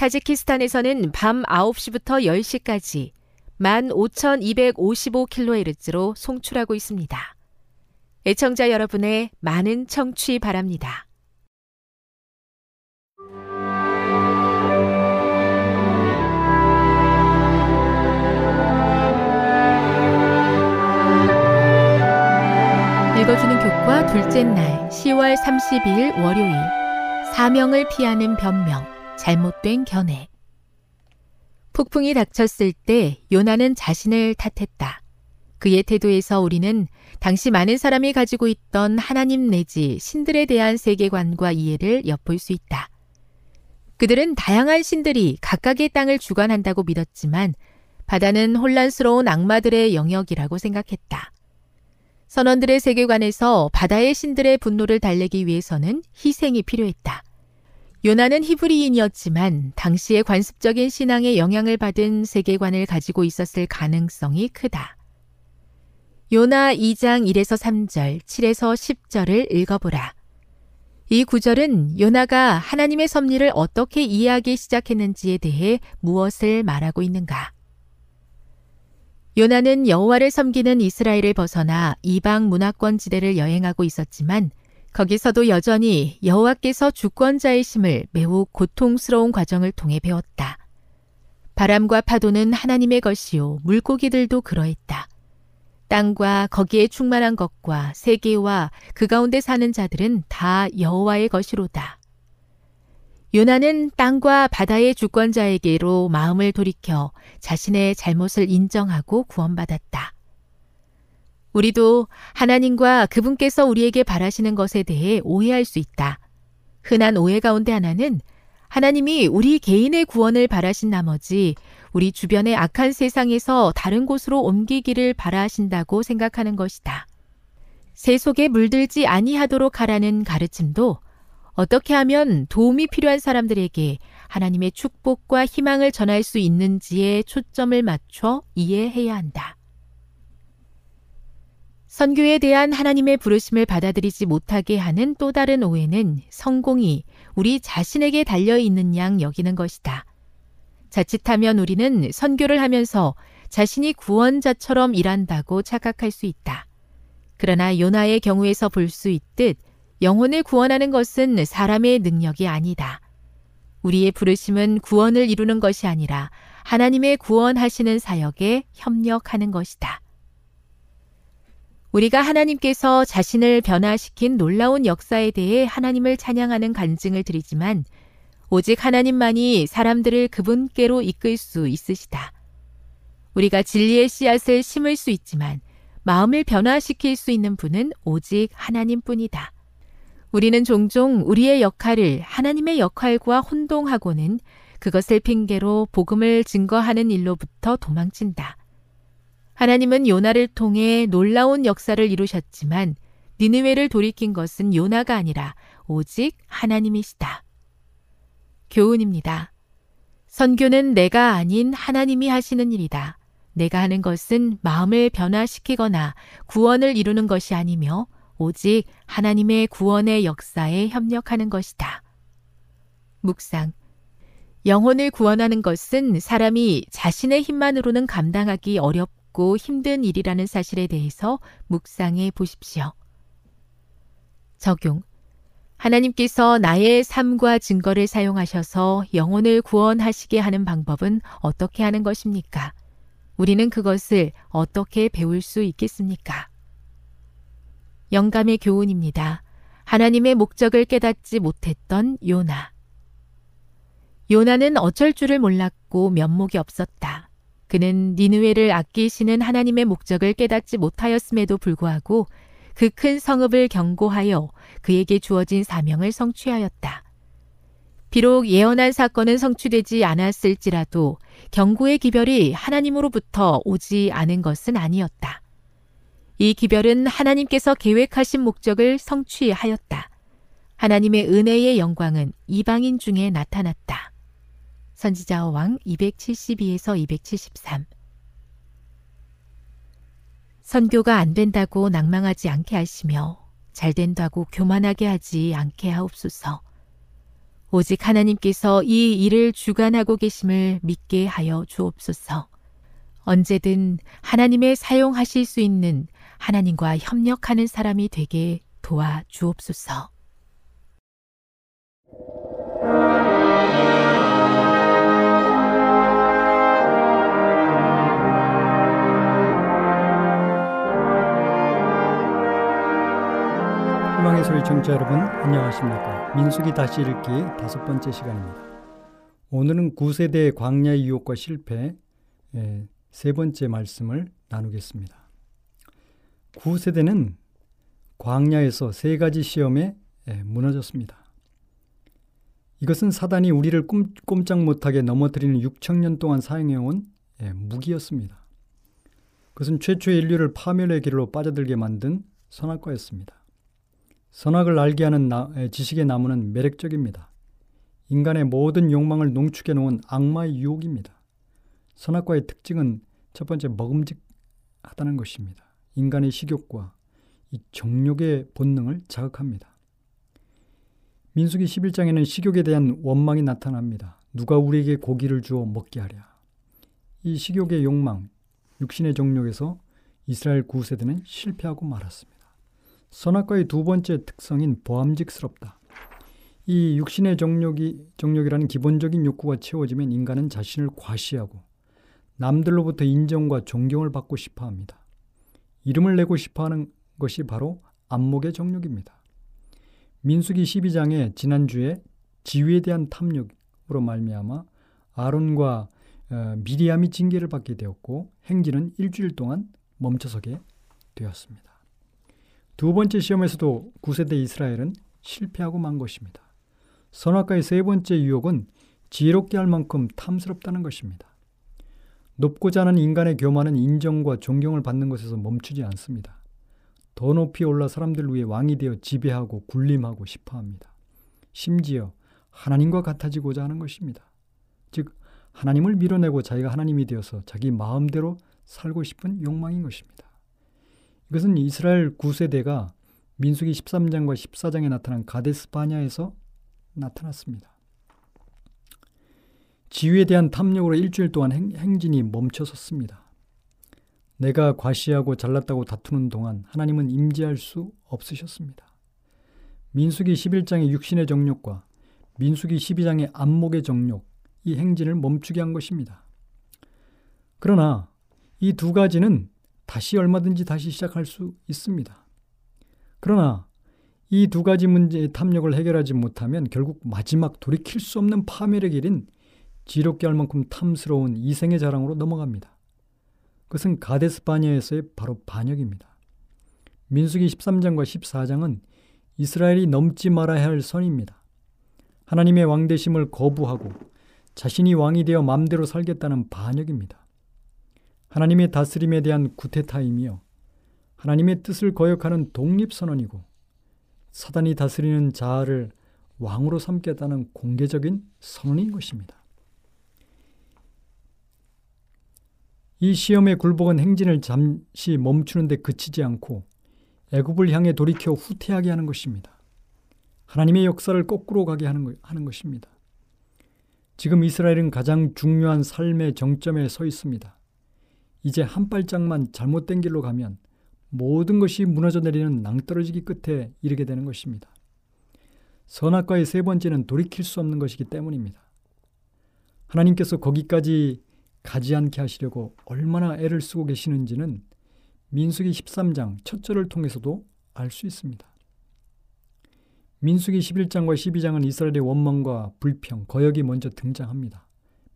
타지키스탄에서는 밤 9시부터 10시까지 15,255kHz로 송출하고 있습니다. 애청자 여러분의 많은 청취 바랍니다. 읽어주는 교과 둘째 날 10월 30일 월요일 사명을 피하는 변명 잘못된 견해 폭풍이 닥쳤을 때 요나는 자신을 탓했다. 그의 태도에서 우리는 당시 많은 사람이 가지고 있던 하나님 내지 신들에 대한 세계관과 이해를 엿볼 수 있다. 그들은 다양한 신들이 각각의 땅을 주관한다고 믿었지만 바다는 혼란스러운 악마들의 영역이라고 생각했다. 선원들의 세계관에서 바다의 신들의 분노를 달래기 위해서는 희생이 필요했다. 요나는 히브리인이었지만 당시의 관습적인 신앙의 영향을 받은 세계관을 가지고 있었을 가능성이 크다. 요나 2장 1에서 3절, 7에서 10절을 읽어보라. 이 구절은 요나가 하나님의 섭리를 어떻게 이해하기 시작했는지에 대해 무엇을 말하고 있는가? 요나는 여호와를 섬기는 이스라엘을 벗어나 이방 문화권 지대를 여행하고 있었지만 거기서도 여전히 여호와께서 주권자이심을 매우 고통스러운 과정을 통해 배웠다. 바람과 파도는 하나님의 것이요 물고기들도 그러했다. 땅과 거기에 충만한 것과 세계와 그 가운데 사는 자들은 다 여호와의 것이로다. 요나는 땅과 바다의 주권자에게로 마음을 돌이켜 자신의 잘못을 인정하고 구원받았다. 우리도 하나님과 그분께서 우리에게 바라시는 것에 대해 오해할 수 있다. 흔한 오해 가운데 하나는 하나님이 우리 개인의 구원을 바라신 나머지 우리 주변의 악한 세상에서 다른 곳으로 옮기기를 바라신다고 생각하는 것이다. 새 속에 물들지 아니하도록 하라는 가르침도 어떻게 하면 도움이 필요한 사람들에게 하나님의 축복과 희망을 전할 수 있는지에 초점을 맞춰 이해해야 한다. 선교에 대한 하나님의 부르심을 받아들이지 못하게 하는 또 다른 오해는 성공이 우리 자신에게 달려 있는 양 여기는 것이다. 자칫하면 우리는 선교를 하면서 자신이 구원자처럼 일한다고 착각할 수 있다. 그러나 요나의 경우에서 볼 수 있듯 영혼을 구원하는 것은 사람의 능력이 아니다. 우리의 부르심은 구원을 이루는 것이 아니라 하나님의 구원하시는 사역에 협력하는 것이다. 우리가 하나님께서 자신을 변화시킨 놀라운 역사에 대해 하나님을 찬양하는 간증을 드리지만 오직 하나님만이 사람들을 그분께로 이끌 수 있으시다. 우리가 진리의 씨앗을 심을 수 있지만 마음을 변화시킬 수 있는 분은 오직 하나님 뿐이다. 우리는 종종 우리의 역할을 하나님의 역할과 혼동하고는 그것을 핑계로 복음을 증거하는 일로부터 도망친다. 하나님은 요나를 통해 놀라운 역사를 이루셨지만 니느웨를 돌이킨 것은 요나가 아니라 오직 하나님이시다. 교훈입니다. 선교는 내가 아닌 하나님이 하시는 일이다. 내가 하는 것은 마음을 변화시키거나 구원을 이루는 것이 아니며 오직 하나님의 구원의 역사에 협력하는 것이다. 묵상. 영혼을 구원하는 것은 사람이 자신의 힘만으로는 감당하기 어렵고 힘든 일이라는 사실에 대해서 묵상해 보십시오. 적용. 하나님께서 나의 삶과 증거를 사용하셔서 영혼을 구원하시게 하는 방법은 어떻게 하는 것입니까? 우리는 그것을 어떻게 배울 수 있겠습니까? 영감의 교훈입니다. 하나님의 목적을 깨닫지 못했던 요나. 요나는 어쩔 줄을 몰랐고 면목이 없었다. 그는 니누웨를 아끼시는 하나님의 목적을 깨닫지 못하였음에도 불구하고 그 큰 성읍을 경고하여 그에게 주어진 사명을 성취하였다. 비록 예언한 사건은 성취되지 않았을지라도 경고의 기별이 하나님으로부터 오지 않은 것은 아니었다. 이 기별은 하나님께서 계획하신 목적을 성취하였다. 하나님의 은혜의 영광은 이방인 중에 나타났다. 선지자어 왕 272에서 273 선교가 안 된다고 낭망하지 않게 하시며 잘 된다고 교만하게 하지 않게 하옵소서. 오직 하나님께서 이 일을 주관하고 계심을 믿게 하여 주옵소서. 언제든 하나님의 사용하실 수 있는 하나님과 협력하는 사람이 되게 도와 주옵소서. 청취자 여러분 안녕하십니까? 민숙이 다시 읽기 다섯 번째 시간입니다. 오늘은 9세대의 광야의 유혹과 실패 세 번째 말씀을 나누겠습니다. 9세대는 광야에서 세 가지 시험에 무너졌습니다. 이것은 사단이 우리를 꼼짝 못하게 넘어뜨리는 6천년 동안 사용해온 무기였습니다. 그것은 최초의 인류를 파멸의 길로 빠져들게 만든 선악과였습니다 선악을 알게 하는 나, 지식의 나무는 매력적입니다. 인간의 모든 욕망을 농축해 놓은 악마의 유혹입니다. 선악과의 특징은 첫 번째 먹음직하다는 것입니다. 인간의 식욕과 이 정욕의 본능을 자극합니다. 민수기 11장에는 식욕에 대한 원망이 나타납니다. 누가 우리에게 고기를 주어 먹게 하랴. 이 식욕의 욕망, 육신의 정욕에서 이스라엘 구세대는 실패하고 말았습니다. 선악과의 두 번째 특성인 보암직스럽다. 이 육신의 정욕이, 정욕이라는 기본적인 욕구가 채워지면 인간은 자신을 과시하고 남들로부터 인정과 존경을 받고 싶어 합니다. 이름을 내고 싶어 하는 것이 바로 안목의 정욕입니다. 민수기 12장에 지난주에 지위에 대한 탐욕으로 말미암아 아론과 어, 미리암이 징계를 받게 되었고 행진은 일주일 동안 멈춰서게 되었습니다. 두 번째 시험에서도 9세대 이스라엘은 실패하고 만 것입니다. 선악과의 세 번째 유혹은 지혜롭게 할 만큼 탐스럽다는 것입니다. 높고자 하는 인간의 교만은 인정과 존경을 받는 것에서 멈추지 않습니다. 더 높이 올라 사람들 위해 왕이 되어 지배하고 군림하고 싶어 합니다. 심지어 하나님과 같아지고자 하는 것입니다. 즉, 하나님을 밀어내고 자기가 하나님이 되어서 자기 마음대로 살고 싶은 욕망인 것입니다. 이것은 이스라엘 9세대가 민수기 13장과 14장에 나타난 가데스 바냐에서 나타났습니다. 지위에 대한 탐욕으로 일주일 동안 행, 진이 멈춰섰습니다. 내가 과시하고 잘났다고 다투는 동안 하나님은 임재할 수 없으셨습니다. 민수기 11장의 육신의 정욕과 민수기 12장의 안목의 정욕, 이 행진을 멈추게 한 것입니다. 그러나 이 두 가지는 다시 얼마든지 다시 시작할 수 있습니다. 그러나 이 두 가지 문제의 탐욕을 해결하지 못하면 결국 마지막 돌이킬 수 없는 파멸의 길인 지롭게 할 만큼 탐스러운 이생의 자랑으로 넘어갑니다. 그것은 가데스 바냐에서의 바로 반역입니다. 민수기 13장과 14장은 이스라엘이 넘지 말아야 할 선입니다. 하나님의 왕대심을 거부하고 자신이 왕이 되어 마음대로 살겠다는 반역입니다. 하나님의 다스림에 대한 구테타임이요. 하나님의 뜻을 거역하는 독립선언이고 사단이 다스리는 자아를 왕으로 삼겠다는 공개적인 선언인 것입니다. 이 시험의 굴복은 행진을 잠시 멈추는데 그치지 않고 애굽을 향해 돌이켜 후퇴하게 하는 것입니다. 하나님의 역사를 거꾸로 가게 하는, 것, 하는 것입니다. 지금 이스라엘은 가장 중요한 삶의 정점에 서 있습니다. 이제 한 발짝만 잘못된 길로 가면 모든 것이 무너져 내리는 낭떠러지기 끝에 이르게 되는 것입니다. 선악과의 세 번째는 돌이킬 수 없는 것이기 때문입니다. 하나님께서 거기까지 가지 않게 하시려고 얼마나 애를 쓰고 계시는지는 민수기 13장 첫 절을 통해서도 알 수 있습니다. 민수기 11장과 12장은 이스라엘의 원망과 불평, 거역이 먼저 등장합니다.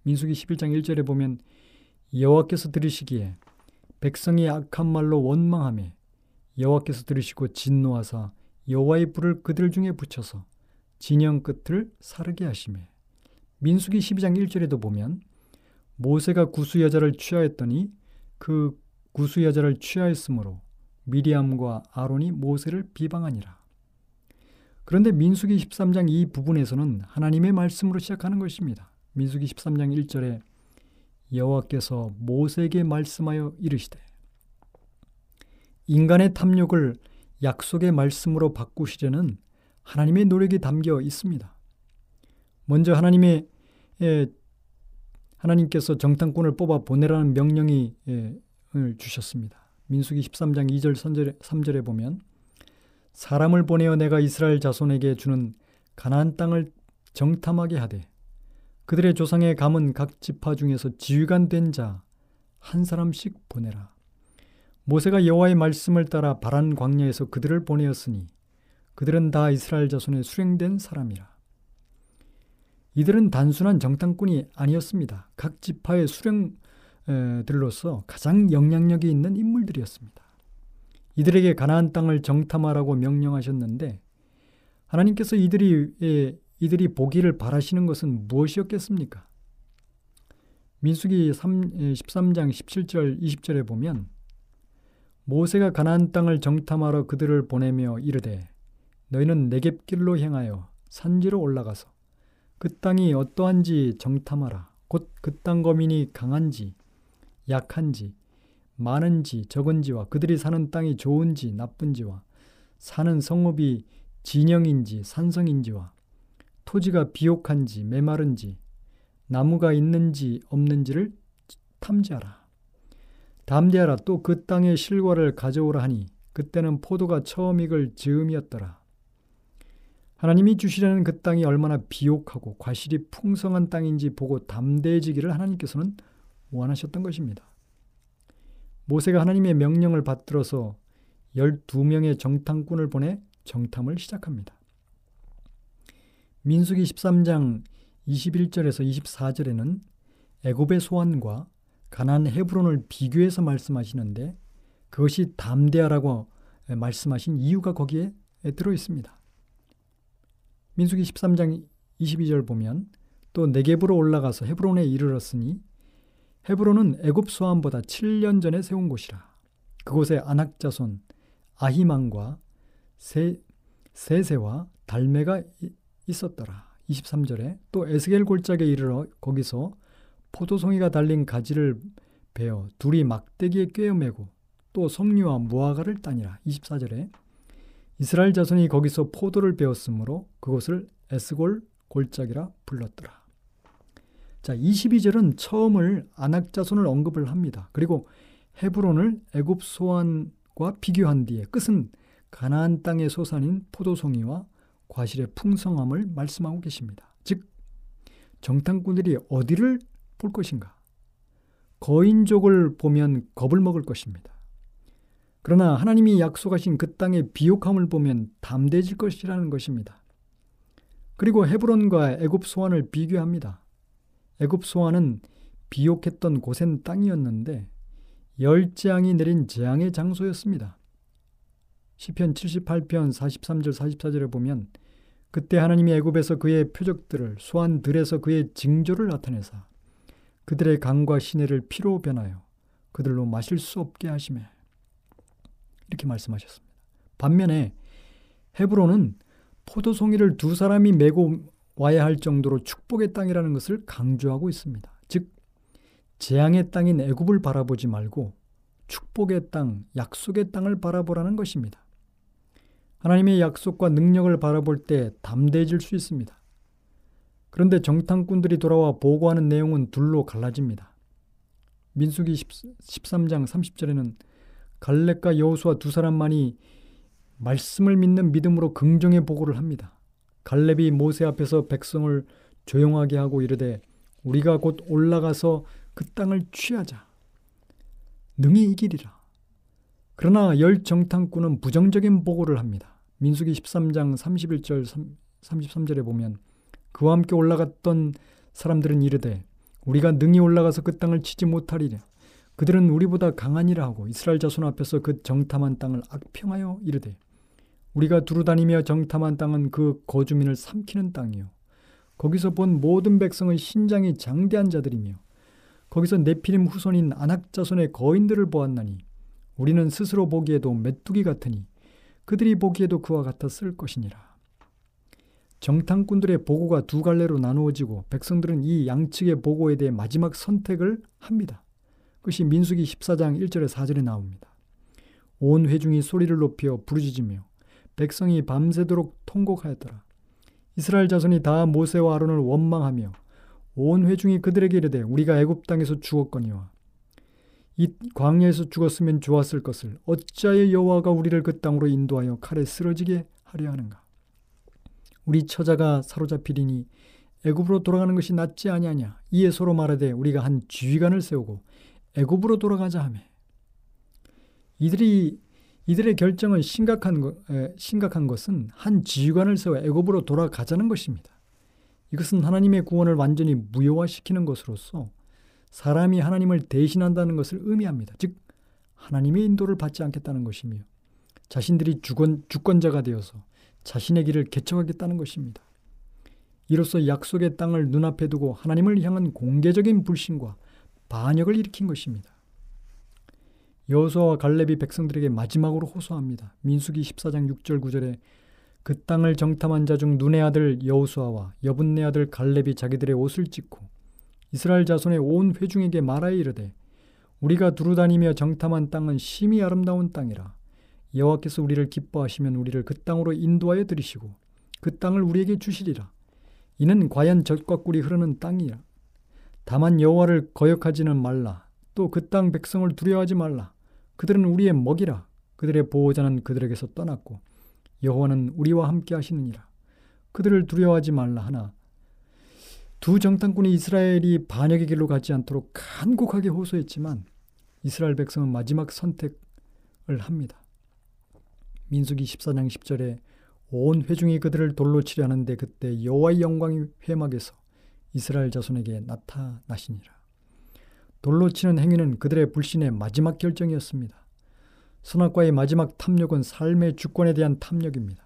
민수기 11장 1절에 보면 여호와께서 들으시기에 백성이 악한 말로 원망하며 여호와께서 들으시고 진노하사 여호와의 불을 그들 중에 붙여서 진영 끝을 사르게 하시매 민수기 12장 1절에도 보면 모세가 구수 여자를 취하였더니 그 구수 여자를 취하였으므로 미리암과 아론이 모세를 비방하니라. 그런데 민수기 13장 이 부분에서는 하나님의 말씀으로 시작하는 것입니다. 민수기 13장 1절에 여호와께서 모세에게 말씀하여 이르시되 인간의 탐욕을 약속의 말씀으로 바꾸시려는 하나님의 노력이 담겨 있습니다. 먼저 하나님의 하나님께서 정탐꾼을 뽑아 보내라는 명령이 주셨습니다. 민수기 13장 2절 3절에, 3절에 보면 사람을 보내어 내가 이스라엘 자손에게 주는 가나안 땅을 정탐하게 하되 그들의 조상의 감은 각 지파 중에서 지휘관 된 자 한 사람씩 보내라. 모세가 여호와의 말씀을 따라 바란 광야에서 그들을 보내었으니 그들은 다 이스라엘 자손의 수령된 사람이라. 이들은 단순한 정탐꾼이 아니었습니다. 각 지파의 수령들로서 가장 영향력이 있는 인물들이었습니다. 이들에게 가나안 땅을 정탐하라고 명령하셨는데 하나님께서 이들이 이들이 보기를 바라시는 것은 무엇이었겠습니까? 민수기 3, 13장 17절 20절에 보면 모세가 가나안 땅을 정탐하러 그들을 보내며 이르되 너희는 내겝길로 향하여 산지로 올라가서 그 땅이 어떠한지 정탐하라. 곧 그 땅 거민이 강한지 약한지 많은지 적은지와 그들이 사는 땅이 좋은지 나쁜지와 사는 성읍이 진영인지 산성인지와 토지가 비옥한지 메마른지 나무가 있는지 없는지를 탐지하라. 담대하라 또 그 땅의 실과를 가져오라 하니 그때는 포도가 처음 익을 즈음이었더라. 하나님이 주시려는 그 땅이 얼마나 비옥하고 과실이 풍성한 땅인지 보고 담대해지기를 하나님께서는 원하셨던 것입니다. 모세가 하나님의 명령을 받들어서 12명의 정탐꾼을 보내 정탐을 시작합니다. 민수기 13장 21절에서 24절에는 애굽의 소환과 가난 헤브론을 비교해서 말씀하시는데 그것이 담대하라고 말씀하신 이유가 거기에 들어 있습니다. 민수기 13장 22절 보면 또 네겝으로 올라가서 헤브론에 이르렀으니 헤브론은 애굽 소환보다 7년 전에 세운 곳이라. 그곳에 아낙 자손 아히만과 세, 세세와 달메가 있었더라. 23절에 또 에스겔 골짜기에 이르러 거기서 포도송이가 달린 가지를 베어 둘이 막대기에 꿰어매고 또 성류와 무화과를 따니라. 24절에 이스라엘 자손이 거기서 포도를 베었으므로 그곳을 에스골 골짜기라 불렀더라. 자, 22절은 처음을 아낙 자손을 언급을 합니다. 그리고 헤브론을 애굽 소환과 비교한 뒤에 끝은 가나안 땅의 소산인 포도송이와 과실의 풍성함을 말씀하고 계십니다. 즉 정탐꾼들이 어디를 볼 것인가? 거인족을 보면 겁을 먹을 것입니다. 그러나 하나님이 약속하신 그 땅의 비옥함을 보면 담대해질 것이라는 것입니다. 그리고 헤브론과 애굽 소환을 비교합니다. 애굽 소환은 비옥했던 고센 땅이었는데 열 재앙이 내린 재앙의 장소였습니다. 시편 78편 43절 44절에 보면 그때 하나님이 애굽에서 그의 표적들을 소한 들에서 그의 징조를 나타내사 그들의 강과 시내를 피로 변하여 그들로 마실 수 없게 하심에 이렇게 말씀하셨습니다. 반면에 헤브론은 포도송이를 두 사람이 메고 와야 할 정도로 축복의 땅이라는 것을 강조하고 있습니다. 즉 재앙의 땅인 애굽을 바라보지 말고 축복의 땅, 약속의 땅을 바라보라는 것입니다. 하나님의 약속과 능력을 바라볼 때 담대해질 수 있습니다. 그런데 정탐꾼들이 돌아와 보고하는 내용은 둘로 갈라집니다. 민수기 13장 30절에는 갈렙과 여호수아 두 사람만이 말씀을 믿는 믿음으로 긍정의 보고를 합니다. 갈렙이 모세 앞에서 백성을 조용하게 하고 이르되 우리가 곧 올라가서 그 땅을 취하자. 능히 이기리라. 그러나 열 정탐꾼은 부정적인 보고를 합니다. 민수기 13장 31절 33절에 보면 그와 함께 올라갔던 사람들은 이르되 우리가 능히 올라가서 그 땅을 치지 못하리라. 그들은 우리보다 강하니라 하고 이스라엘 자손 앞에서 그 정탐한 땅을 악평하여 이르되 우리가 두루 다니며 정탐한 땅은 그 거주민을 삼키는 땅이요 거기서 본 모든 백성은 신장이 장대한 자들이며 거기서 네피림 후손인 아낙 자손의 거인들을 보았나니 우리는 스스로 보기에도 메뚜기 같으니 그들이 보기에도 그와 같았을 것이니라. 정탐꾼들의 보고가 두 갈래로 나누어지고 백성들은 이 양측의 보고에 대해 마지막 선택을 합니다. 그것이 민수기 14장 1절에 4절에 나옵니다. 온 회중이 소리를 높여 부르짖으며 백성이 밤새도록 통곡하였더라. 이스라엘 자손이 다 모세와 아론을 원망하며 온 회중이 그들에게 이르되 우리가 애굽 땅에서 죽었거니와 이 광야에서 죽었으면 좋았을 것을 어찌하여 여호와가 우리를 그 땅으로 인도하여 칼에 쓰러지게 하려 하는가? 우리 처자가 사로잡히리니 애굽으로 돌아가는 것이 낫지 아니하냐? 이에 서로 말하되 우리가 한 지휘관을 세우고 애굽으로 돌아가자 하며 이들이 이들의 결정은 심각한, 것, 에, 심각한 것은 한 지휘관을 세워 애굽으로 돌아가자는 것입니다. 이것은 하나님의 구원을 완전히 무효화시키는 것으로서 사람이 하나님을 대신한다는 것을 의미합니다. 즉 하나님의 인도를 받지 않겠다는 것이며 자신들이 주권, 주권자가 되어서 자신의 길을 개척하겠다는 것입니다. 이로써 약속의 땅을 눈앞에 두고 하나님을 향한 공개적인 불신과 반역을 일으킨 것입니다. 여호수아와 갈렙이 백성들에게 마지막으로 호소합니다. 민수기 14장 6절 9절에 그 땅을 정탐한 자 중 눈의 아들 여호수아와 여분네 아들 갈렙이 자기들의 옷을 찢고 이스라엘 자손의 온 회중에게 말하여 이르되 우리가 두루다니며 정탐한 땅은 심히 아름다운 땅이라. 여호와께서 우리를 기뻐하시면 우리를 그 땅으로 인도하여 들이시고 그 땅을 우리에게 주시리라. 이는 과연 젖과 꿀이 흐르는 땅이라. 다만 여호와를 거역하지는 말라. 또 그 땅 백성을 두려워하지 말라. 그들은 우리의 먹이라. 그들의 보호자는 그들에게서 떠났고 여호와는 우리와 함께 하시느니라. 그들을 두려워하지 말라 하나 두 정탐꾼이 이스라엘이 반역의 길로 가지 않도록 간곡하게 호소했지만 이스라엘 백성은 마지막 선택을 합니다. 민수기 14장 10절에 온 회중이 그들을 돌로 치려 하는데 그때 여호와의 영광이 회막에서 이스라엘 자손에게 나타나시니라. 돌로 치는 행위는 그들의 불신의 마지막 결정이었습니다. 선악과의 마지막 탐욕은 삶의 주권에 대한 탐욕입니다.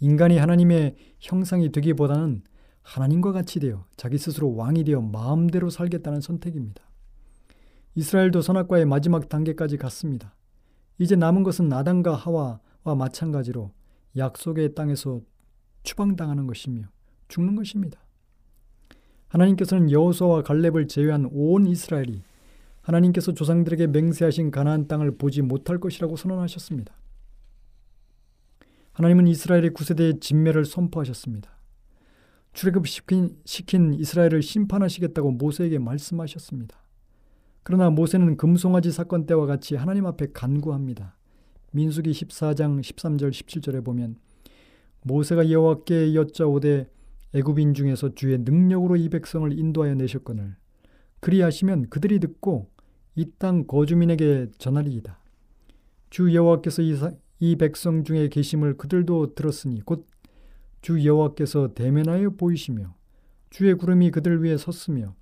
인간이 하나님의 형상이 되기보다는 하나님과 같이 되어 자기 스스로 왕이 되어 마음대로 살겠다는 선택입니다. 이스라엘도 선악과의 마지막 단계까지 갔습니다. 이제 남은 것은 아담과 하와와 마찬가지로 약속의 땅에서 추방당하는 것이며 죽는 것입니다. 하나님께서는 여호수아와 갈렙을 제외한 온 이스라엘이 하나님께서 조상들에게 맹세하신 가나안 땅을 보지 못할 것이라고 선언하셨습니다. 하나님은 이스라엘의 구세대의 진멸을 선포하셨습니다. 출애굽시킨 시킨 이스라엘을 심판하시겠다고 모세에게 말씀하셨습니다. 그러나 모세는 금송아지 사건 때와 같이 하나님 앞에 간구합니다. 민수기 14장 13절 17절에 보면 모세가 여호와께 여짜오되 애굽인 중에서 주의 능력으로 이 백성을 인도하여 내셨거늘 그리하시면 그들이 듣고 이 땅 거주민에게 전하리이다. 주 여호와께서 이, 이 백성 중에 계심을 그들도 들었으니 곧 주 여호와께서 대면하여 보이시며 주의 구름이 그들 위에 섰으며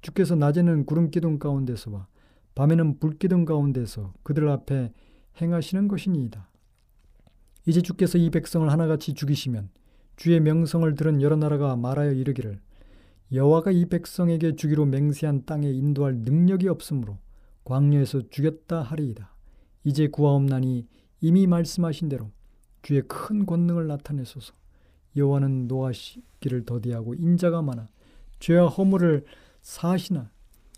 주께서 낮에는 구름 기둥 가운데서와 밤에는 불 기둥 가운데서 그들 앞에 행하시는 것이니이다. 이제 주께서 이 백성을 하나같이 죽이시면 주의 명성을 들은 여러 나라가 말하여 이르기를 여호와가 이 백성에게 주기로 맹세한 땅에 인도할 능력이 없으므로 광야에서 죽였다 하리이다. 이제 구하옵나니 이미 말씀하신 대로 주의 큰 권능을 나타내소서. 여호와는 노하시기를 더디하고 인자가 많아 죄와 허물을 사하시나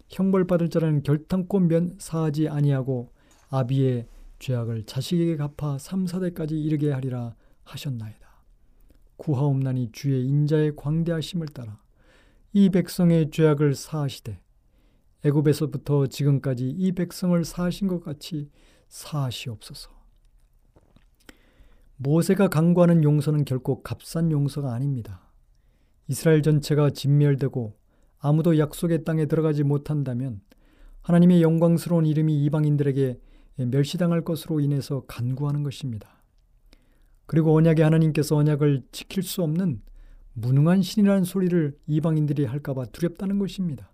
형벌받을 자라는 결탄코 면 사하지 아니하고 아비의 죄악을 자식에게 갚아 3, 4대까지 이르게 하리라 하셨나이다. 구하옵나니 주의 인자의 광대하심을 따라 이 백성의 죄악을 사하시되 애굽에서부터 지금까지 이 백성을 사하신 것 같이 사하시옵소서. 모세가 강구하는 용서는 결코 값싼 용서가 아닙니다. 이스라엘 전체가 진멸되고 아무도 약속의 땅에 들어가지 못한다면 하나님의 영광스러운 이름이 이방인들에게 멸시당할 것으로 인해서 간구하는 것입니다. 그리고 언약의 하나님께서 언약을 지킬 수 없는 무능한 신이라는 소리를 이방인들이 할까봐 두렵다는 것입니다.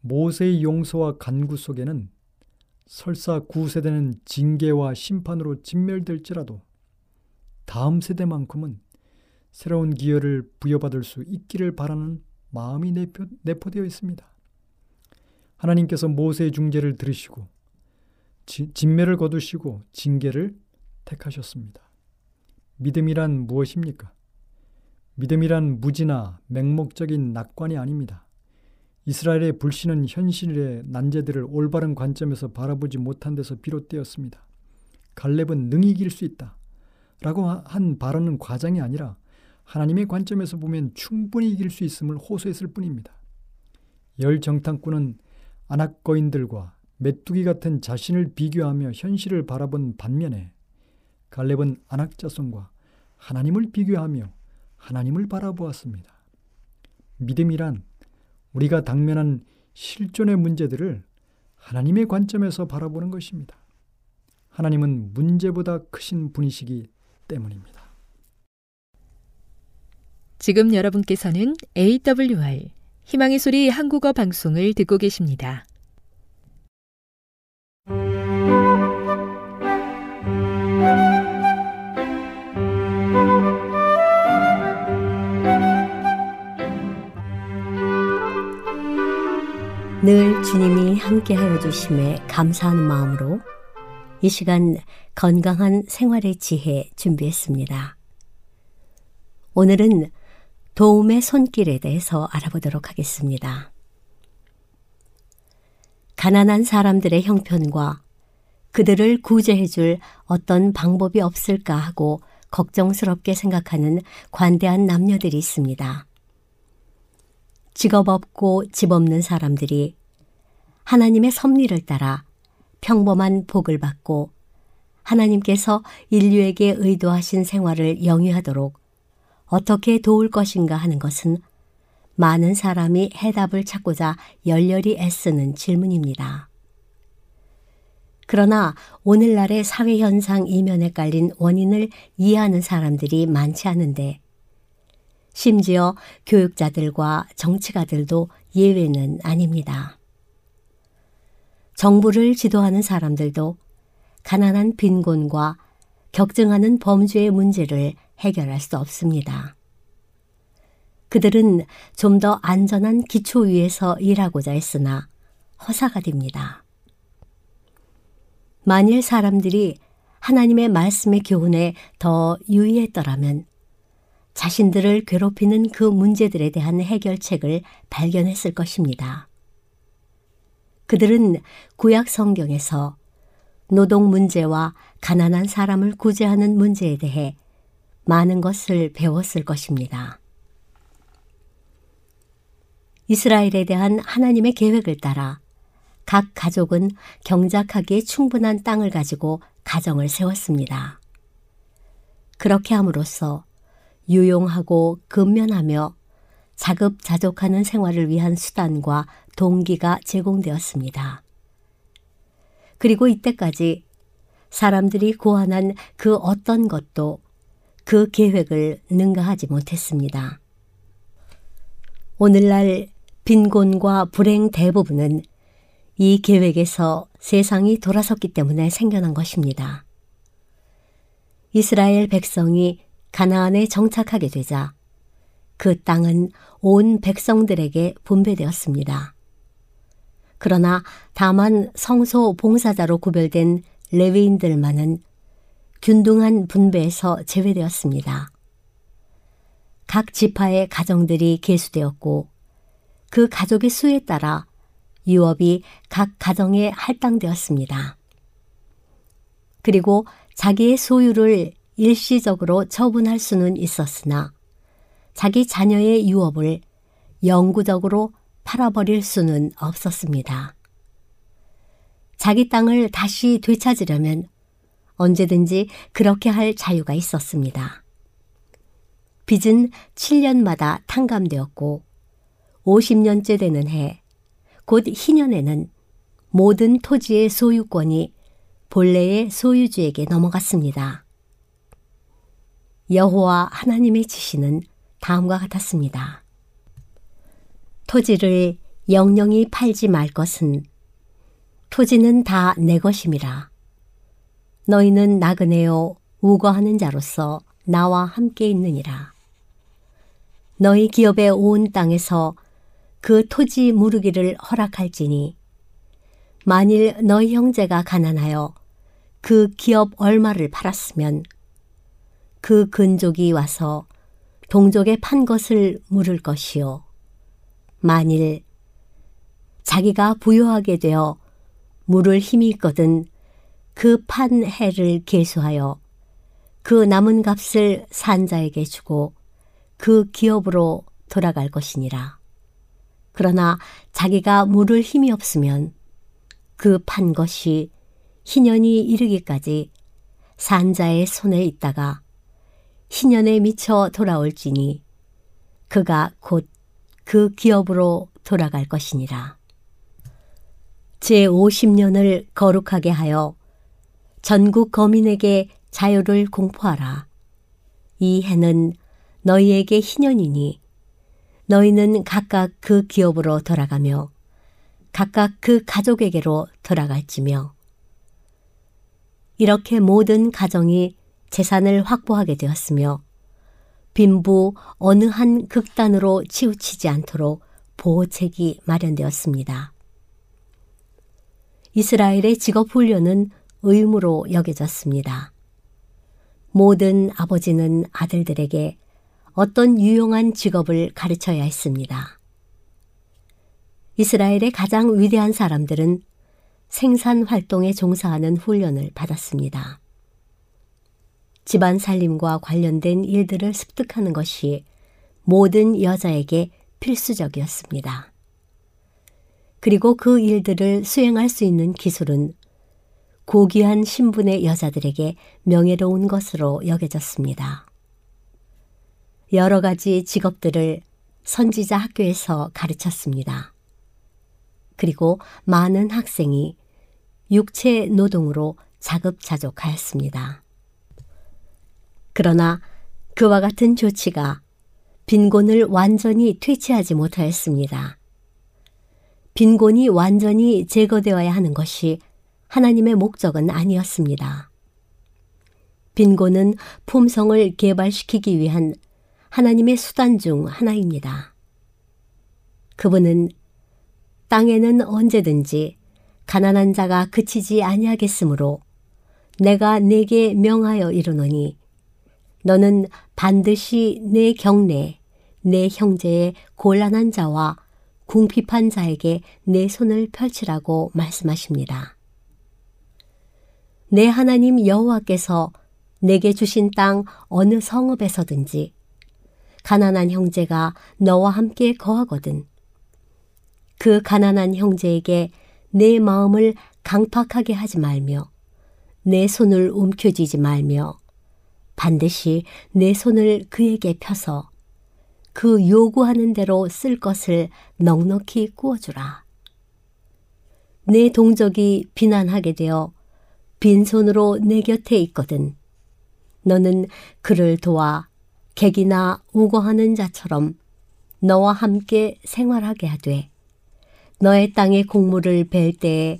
모세의 용서와 간구 속에는 설사 구세대는 징계와 심판으로 진멸될지라도 다음 세대만큼은 새로운 기회를 부여받을 수 있기를 바라는 마음이 내포, 내포되어 있습니다. 하나님께서 모세의 중재를 들으시고 지, 진멸을 거두시고 징계를 택하셨습니다. 믿음이란 무엇입니까? 믿음이란 무지나 맹목적인 낙관이 아닙니다. 이스라엘의 불신은 현실의 난제들을 올바른 관점에서 바라보지 못한 데서 비롯되었습니다. 갈렙은 능히 이길 수 있다. 라고 한 발언은 과장이 아니라 하나님의 관점에서 보면 충분히 이길 수 있음을 호소했을 뿐입니다. 열 정탐꾼은 안악거인들과 메뚜기 같은 자신을 비교하며 현실을 바라본 반면에 갈렙은 안악자손과 하나님을 비교하며 하나님을 바라보았습니다. 믿음이란 우리가 당면한 실존의 문제들을 하나님의 관점에서 바라보는 것입니다. 하나님은 문제보다 크신 분이시기 때문입니다. 지금 여러분께서는 AWR 희망의 소리 한국어 방송을 듣고 계십니다. 늘 주님이 함께하여 주심에 감사하는 마음으로 이 시간 건강한 생활의 지혜 준비했습니다. 오늘은 도움의 손길에 대해서 알아보도록 하겠습니다. 가난한 사람들의 형편과 그들을 구제해줄 어떤 방법이 없을까 하고 걱정스럽게 생각하는 관대한 남녀들이 있습니다. 직업 없고 집 없는 사람들이 하나님의 섭리를 따라 평범한 복을 받고 하나님께서 인류에게 의도하신 생활을 영위하도록 어떻게 도울 것인가 하는 것은 많은 사람이 해답을 찾고자 열렬히 애쓰는 질문입니다. 그러나 오늘날의 사회 현상 이면에 깔린 원인을 이해하는 사람들이 많지 않은데 심지어 교육자들과 정치가들도 예외는 아닙니다. 정부를 지도하는 사람들도 가난한 빈곤과 격증하는 범죄의 문제를 해결할 수 없습니다. 그들은 좀 더 안전한 기초 위에서 일하고자 했으나 허사가 됩니다. 만일 사람들이 하나님의 말씀의 교훈에 더 유의했더라면 자신들을 괴롭히는 그 문제들에 대한 해결책을 발견했을 것입니다. 그들은 구약 성경에서 노동 문제와 가난한 사람을 구제하는 문제에 대해 많은 것을 배웠을 것입니다. 이스라엘에 대한 하나님의 계획을 따라 각 가족은 경작하기에 충분한 땅을 가지고 가정을 세웠습니다. 그렇게 함으로써 유용하고 근면하며 자급자족하는 생활을 위한 수단과 동기가 제공되었습니다. 그리고 이때까지 사람들이 고안한 그 어떤 것도 그 계획을 능가하지 못했습니다. 오늘날 빈곤과 불행 대부분은 이 계획에서 세상이 돌아섰기 때문에 생겨난 것입니다. 이스라엘 백성이 가나안에 정착하게 되자 그 땅은 온 백성들에게 분배되었습니다. 그러나 다만 성소 봉사자로 구별된 레위인들만은 균등한 분배에서 제외되었습니다. 각 지파의 가정들이 계수되었고 그 가족의 수에 따라 유업이 각 가정에 할당되었습니다. 그리고 자기의 소유를 일시적으로 처분할 수는 있었으나 자기 자녀의 유업을 영구적으로 팔아버릴 수는 없었습니다. 자기 땅을 다시 되찾으려면 언제든지 그렇게 할 자유가 있었습니다. 빚은 7년마다 탕감되었고 50년째 되는 해, 곧 희년에는 모든 토지의 소유권이 본래의 소유주에게 넘어갔습니다. 여호와 하나님의 지시는 다음과 같았습니다. 토지를 영영이 팔지 말 것은 토지는 다 내 것임이라. 너희는 나그네요 우거하는 자로서 나와 함께 있느니라. 너희 기업의 온 땅에서 그 토지 무르기를 허락할지니 만일 너희 형제가 가난하여 그 기업 얼마를 팔았으면 그 근족이 와서 동족에 판 것을 물을 것이요. 만일 자기가 부유하게 되어 물을 힘이 있거든 그 판 해를 계수하여 그 남은 값을 산자에게 주고 그 기업으로 돌아갈 것이니라. 그러나 자기가 물을 힘이 없으면 그 판 것이 희년이 이르기까지 산자의 손에 있다가 희년에 미쳐 돌아올지니 그가 곧 그 기업으로 돌아갈 것이니라. 제 50년을 거룩하게 하여 전국 거민에게 자유를 공포하라. 이 해는 너희에게 희년이니 너희는 각각 그 기업으로 돌아가며 각각 그 가족에게로 돌아갈지며 이렇게 모든 가정이 재산을 확보하게 되었으며 빈부 어느 한 극단으로 치우치지 않도록 보호책이 마련되었습니다. 이스라엘의 직업 훈련은 의무로 여겨졌습니다. 모든 아버지는 아들들에게 어떤 유용한 직업을 가르쳐야 했습니다. 이스라엘의 가장 위대한 사람들은 생산 활동에 종사하는 훈련을 받았습니다. 집안 살림과 관련된 일들을 습득하는 것이 모든 여자에게 필수적이었습니다. 그리고 그 일들을 수행할 수 있는 기술은 고귀한 신분의 여자들에게 명예로운 것으로 여겨졌습니다. 여러 가지 직업들을 선지자 학교에서 가르쳤습니다. 그리고 많은 학생이 육체 노동으로 자급자족하였습니다. 그러나 그와 같은 조치가 빈곤을 완전히 퇴치하지 못하였습니다. 빈곤이 완전히 제거되어야 하는 것이 하나님의 목적은 아니었습니다. 빈곤은 품성을 개발시키기 위한 하나님의 수단 중 하나입니다. 그분은 땅에는 언제든지 가난한 자가 그치지 아니하겠으므로 내가 내게 명하여 이르노니 너는 반드시 내 경내, 내 형제의 곤란한 자와 궁핍한 자에게 내 손을 펼치라고 말씀하십니다. 내 하나님 여호와께서 내게 주신 땅 어느 성읍에서든지 가난한 형제가 너와 함께 거하거든 그 가난한 형제에게 내 마음을 강팍하게 하지 말며 내 손을 움켜쥐지 말며 반드시 내 손을 그에게 펴서 그 요구하는 대로 쓸 것을 넉넉히 꾸어주라. 내 동족이 비난하게 되어 빈손으로 내 곁에 있거든. 너는 그를 도와 객이나 우거하는 자처럼 너와 함께 생활하게 하되 너의 땅의 곡물을 벨 때에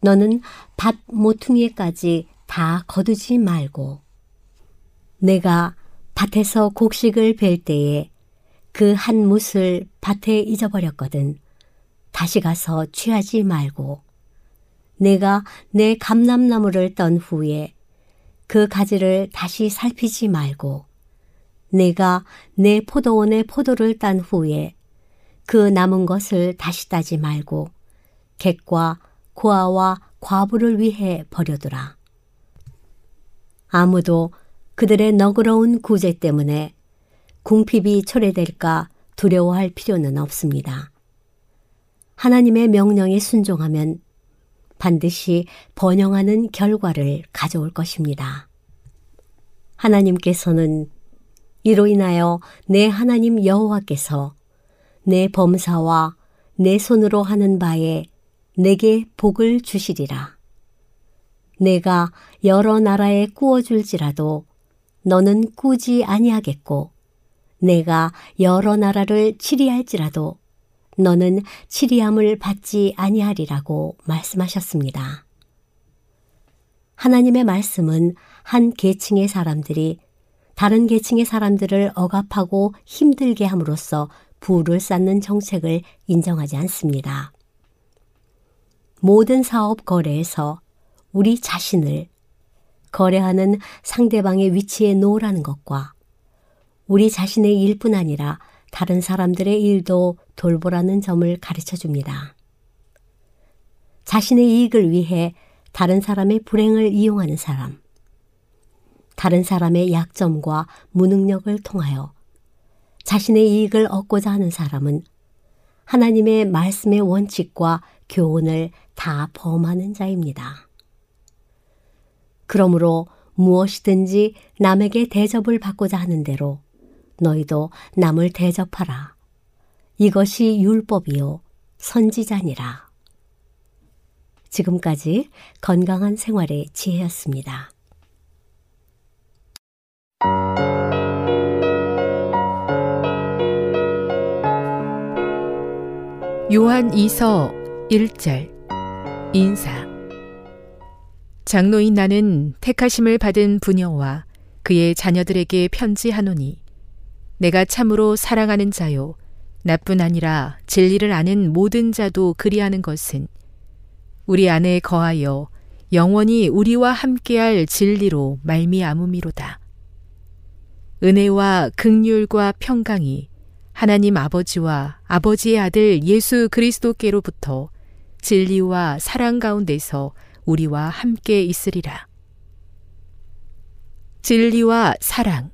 너는 밭 모퉁이까지 다 거두지 말고 내가 밭에서 곡식을 벨 때에 그한 뭇을 밭에 잊어버렸거든. 다시 가서 취하지 말고. 내가 내 감람나무를 떤 후에 그 가지를 다시 살피지 말고. 내가 내 포도원의 포도를 딴 후에 그 남은 것을 다시 따지 말고 객과 고아와 과부를 위해 버려두라. 아무도 그들의 너그러운 구제 때문에 궁핍이 초래될까 두려워할 필요는 없습니다. 하나님의 명령에 순종하면 반드시 번영하는 결과를 가져올 것입니다. 하나님께서는 이로 인하여 내 하나님 여호와께서 내 범사와 내 손으로 하는 바에 내게 복을 주시리라. 내가 여러 나라에 꾸어줄지라도 너는 꾸지 아니하겠고 내가 여러 나라를 치리할지라도 너는 치리함을 받지 아니하리라고 말씀하셨습니다. 하나님의 말씀은 한 계층의 사람들이 다른 계층의 사람들을 억압하고 힘들게 함으로써 부를 쌓는 정책을 인정하지 않습니다. 모든 사업 거래에서 우리 자신을 거래하는 상대방의 위치에 놓으라는 것과 우리 자신의 일뿐 아니라 다른 사람들의 일도 돌보라는 점을 가르쳐 줍니다. 자신의 이익을 위해 다른 사람의 불행을 이용하는 사람, 다른 사람의 약점과 무능력을 통하여 자신의 이익을 얻고자 하는 사람은 하나님의 말씀의 원칙과 교훈을 다 범하는 자입니다. 그러므로 무엇이든지 남에게 대접을 받고자 하는 대로 너희도 남을 대접하라. 이것이 율법이요 선지자니라. 지금까지 건강한 생활의 지혜였습니다. 요한 2서 1절 인사 장로인 나는 택하심을 받은 부녀와 그의 자녀들에게 편지하노니 내가 참으로 사랑하는 자요 나뿐 아니라 진리를 아는 모든 자도 그리하는 것은 우리 안에 거하여 영원히 우리와 함께할 진리로 말미암음이로다. 은혜와 극률과 평강이 하나님 아버지와 아버지의 아들 예수 그리스도께로부터 진리와 사랑 가운데서 우리와 함께 있으리라. 진리와 사랑.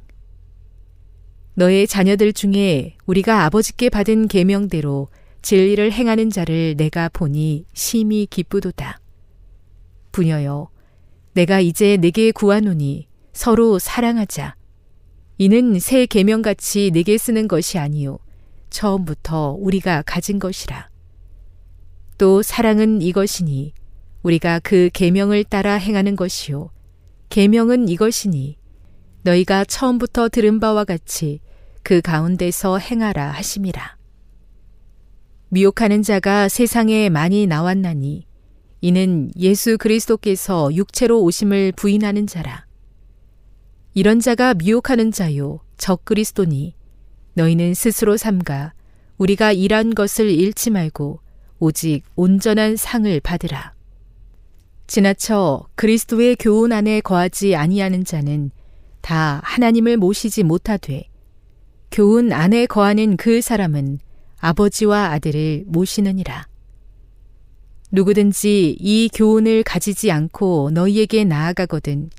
너의 자녀들 중에 우리가 아버지께 받은 계명대로 진리를 행하는 자를 내가 보니 심히 기쁘도다. 부녀여, 내가 이제 내게 구하노니 서로 사랑하자. 이는 새 계명같이 내게 쓰는 것이 아니요 처음부터 우리가 가진 것이라. 또 사랑은 이것이니 우리가 그 계명을 따라 행하는 것이요 계명은 이것이니 너희가 처음부터 들은 바와 같이 그 가운데서 행하라 하심이라. 미혹하는 자가 세상에 많이 나왔나니 이는 예수 그리스도께서 육체로 오심을 부인하는 자라. 이런 자가 미혹하는 자요 적 그리스도니 너희는 스스로 삼가 우리가 일한 것을 잃지 말고 오직 온전한 상을 받으라. 지나쳐 그리스도의 교훈 안에 거하지 아니하는 자는 다 하나님을 모시지 못하되 교훈 안에 거하는 그 사람은 아버지와 아들을 모시느니라. 누구든지 이 교훈을 가지지 않고 너희에게 나아가거든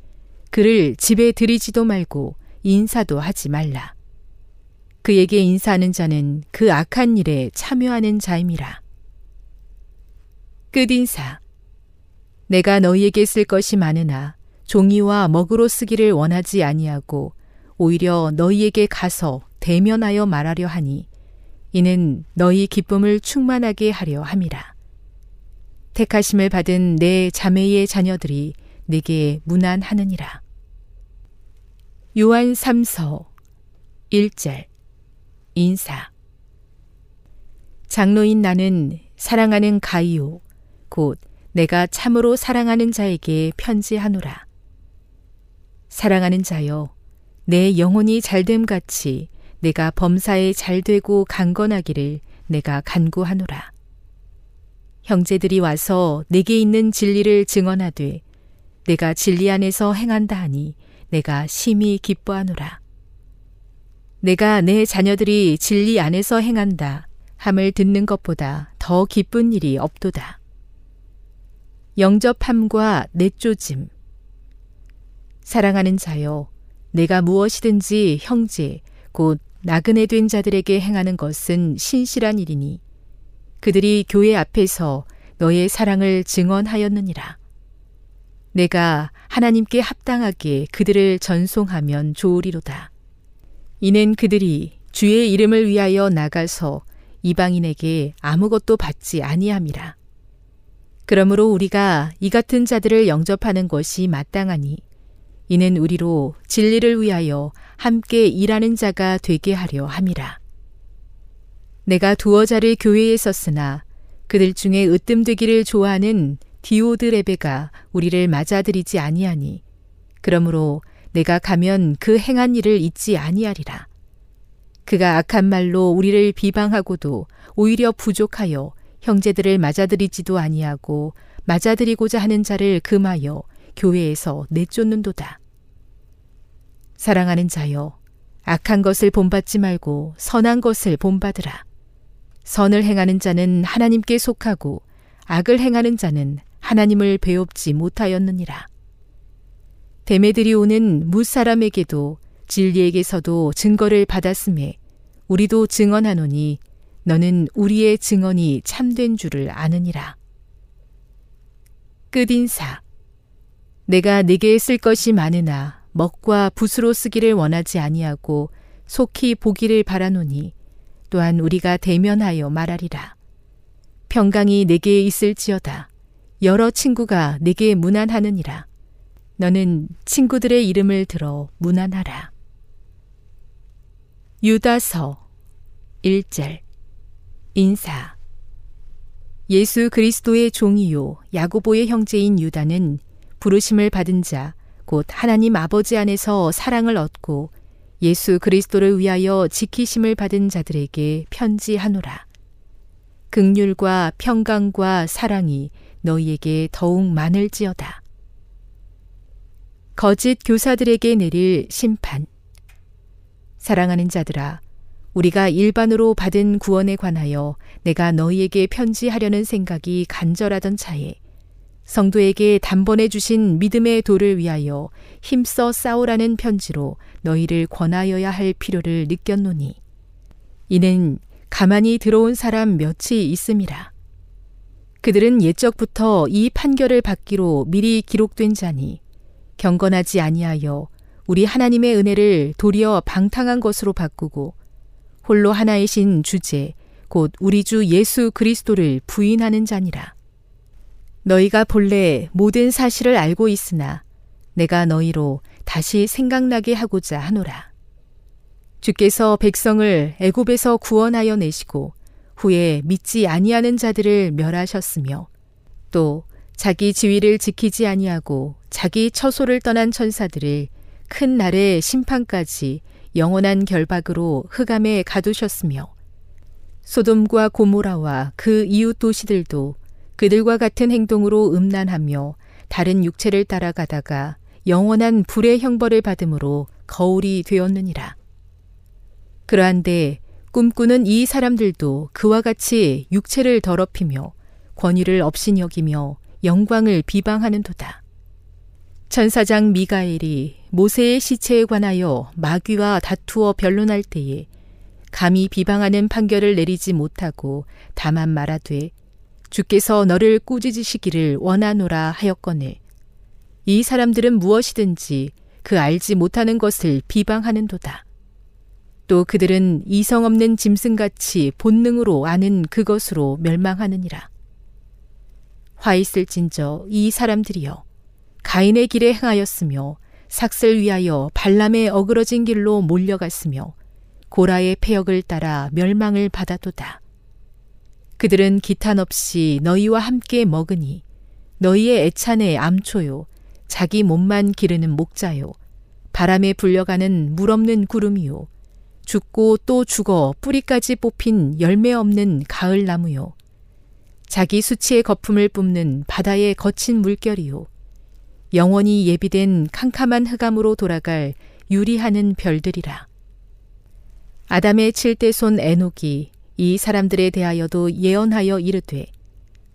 그를 집에 들이지도 말고 인사도 하지 말라. 그에게 인사하는 자는 그 악한 일에 참여하는 자임이라. 끝인사. 내가 너희에게 쓸 것이 많으나 종이와 먹으로 쓰기를 원하지 아니하고 오히려 너희에게 가서 대면하여 말하려 하니 이는 너희 기쁨을 충만하게 하려 함이라. 택하심을 받은 내 자매의 자녀들이 내게 무난하느니라. 요한 3서 1절 인사 장로인 나는 사랑하는 가이오 곧 내가 참으로 사랑하는 자에게 편지하노라. 사랑하는 자여 내 영혼이 잘됨 같이 내가 범사에 잘되고 강건하기를 내가 간구하노라. 형제들이 와서 내게 있는 진리를 증언하되 내가 진리 안에서 행한다 하니 내가 심히 기뻐하노라. 내가 내 자녀들이 진리 안에서 행한다 함을 듣는 것보다 더 기쁜 일이 없도다. 영접함과 내쫓음 사랑하는 자여 내가 무엇이든지 형제 곧 나그네 된 자들에게 행하는 것은 신실한 일이니 그들이 교회 앞에서 너의 사랑을 증언하였느니라. 내가 하나님께 합당하게 그들을 전송하면 좋으리로다. 이는 그들이 주의 이름을 위하여 나가서 이방인에게 아무것도 받지 아니함이라. 그러므로 우리가 이 같은 자들을 영접하는 것이 마땅하니 이는 우리로 진리를 위하여 함께 일하는 자가 되게 하려 함이라. 내가 두어 자를 교회에 썼으나 그들 중에 으뜸되기를 좋아하는 디오드 레베가 우리를 맞아들이지 아니하니 그러므로 내가 가면 그 행한 일을 잊지 아니하리라. 그가 악한 말로 우리를 비방하고도 오히려 부족하여 형제들을 맞아들이지도 아니하고 맞아들이고자 하는 자를 금하여 교회에서 내쫓는도다. 사랑하는 자여, 악한 것을 본받지 말고 선한 것을 본받으라. 선을 행하는 자는 하나님께 속하고 악을 행하는 자는 하나님을 배웁지 못하였느니라. 데메들이 오는 무사람에게도 진리에게서도 증거를 받았음에 우리도 증언하노니 너는 우리의 증언이 참된 줄을 아느니라. 끝인사. 내가 네게 쓸 것이 많으나 먹과 붓으로 쓰기를 원하지 아니하고 속히 보기를 바라노니 또한 우리가 대면하여 말하리라. 평강이 내게 있을지어다. 여러 친구가 내게 무난하느니라. 너는 친구들의 이름을 들어 무난하라. 유다서 1절 인사 예수 그리스도의 종이요 야고보의 형제인 유다는 부르심을 받은 자 곧 하나님 아버지 안에서 사랑을 얻고 예수 그리스도를 위하여 지키심을 받은 자들에게 편지하노라. 극률과 평강과 사랑이 너희에게 더욱 많을지어다. 거짓 교사들에게 내릴 심판. 사랑하는 자들아, 우리가 일반으로 받은 구원에 관하여 내가 너희에게 편지하려는 생각이 간절하던 차에 성도에게 단번에 주신 믿음의 도를 위하여 힘써 싸우라는 편지로 너희를 권하여야 할 필요를 느꼈노니 이는 가만히 들어온 사람 몇이 있음이라. 그들은 옛적부터 이 판결을 받기로 미리 기록된 자니 경건하지 아니하여 우리 하나님의 은혜를 도리어 방탕한 것으로 바꾸고 홀로 하나이신 주제 곧 우리 주 예수 그리스도를 부인하는 자니라. 너희가 본래 모든 사실을 알고 있으나 내가 너희로 다시 생각나게 하고자 하노라. 주께서 백성을 애굽에서 구원하여 내시고 후에 믿지 아니하는 자들을 멸하셨으며 또 자기 지위를 지키지 아니하고 자기 처소를 떠난 천사들을 큰 날의 심판까지 영원한 결박으로 흑암에 가두셨으며 소돔과 고모라와 그 이웃 도시들도 그들과 같은 행동으로 음란하며 다른 육체를 따라가다가 영원한 불의 형벌을 받음으로 거울이 되었느니라. 그러한데 꿈꾸는 이 사람들도 그와 같이 육체를 더럽히며 권위를 없인 여기며 영광을 비방하는도다. 천사장 미가엘이 모세의 시체에 관하여 마귀와 다투어 변론할 때에 감히 비방하는 판결을 내리지 못하고 다만 말하되 주께서 너를 꾸짖으시기를 원하노라 하였거늘 이 사람들은 무엇이든지 그 알지 못하는 것을 비방하는도다. 또 그들은 이성 없는 짐승같이 본능으로 아는 그것으로 멸망하느니라. 화 있을진저 이 사람들이여 가인의 길에 행하였으며 삭슬 위하여 발람의 어그러진 길로 몰려갔으며 고라의 폐역을 따라 멸망을 받았도다. 그들은 기탄 없이 너희와 함께 먹으니 너희의 애찬의 암초요. 자기 몸만 기르는 목자요. 바람에 불려가는 물 없는 구름이요. 죽고 또 죽어 뿌리까지 뽑힌 열매 없는 가을 나무요. 자기 수치의 거품을 뿜는 바다의 거친 물결이요 영원히 예비된 캄캄한 흑암으로 돌아갈 유리하는 별들이라. 아담의 칠대손 에녹이 이 사람들에 대하여도 예언하여 이르되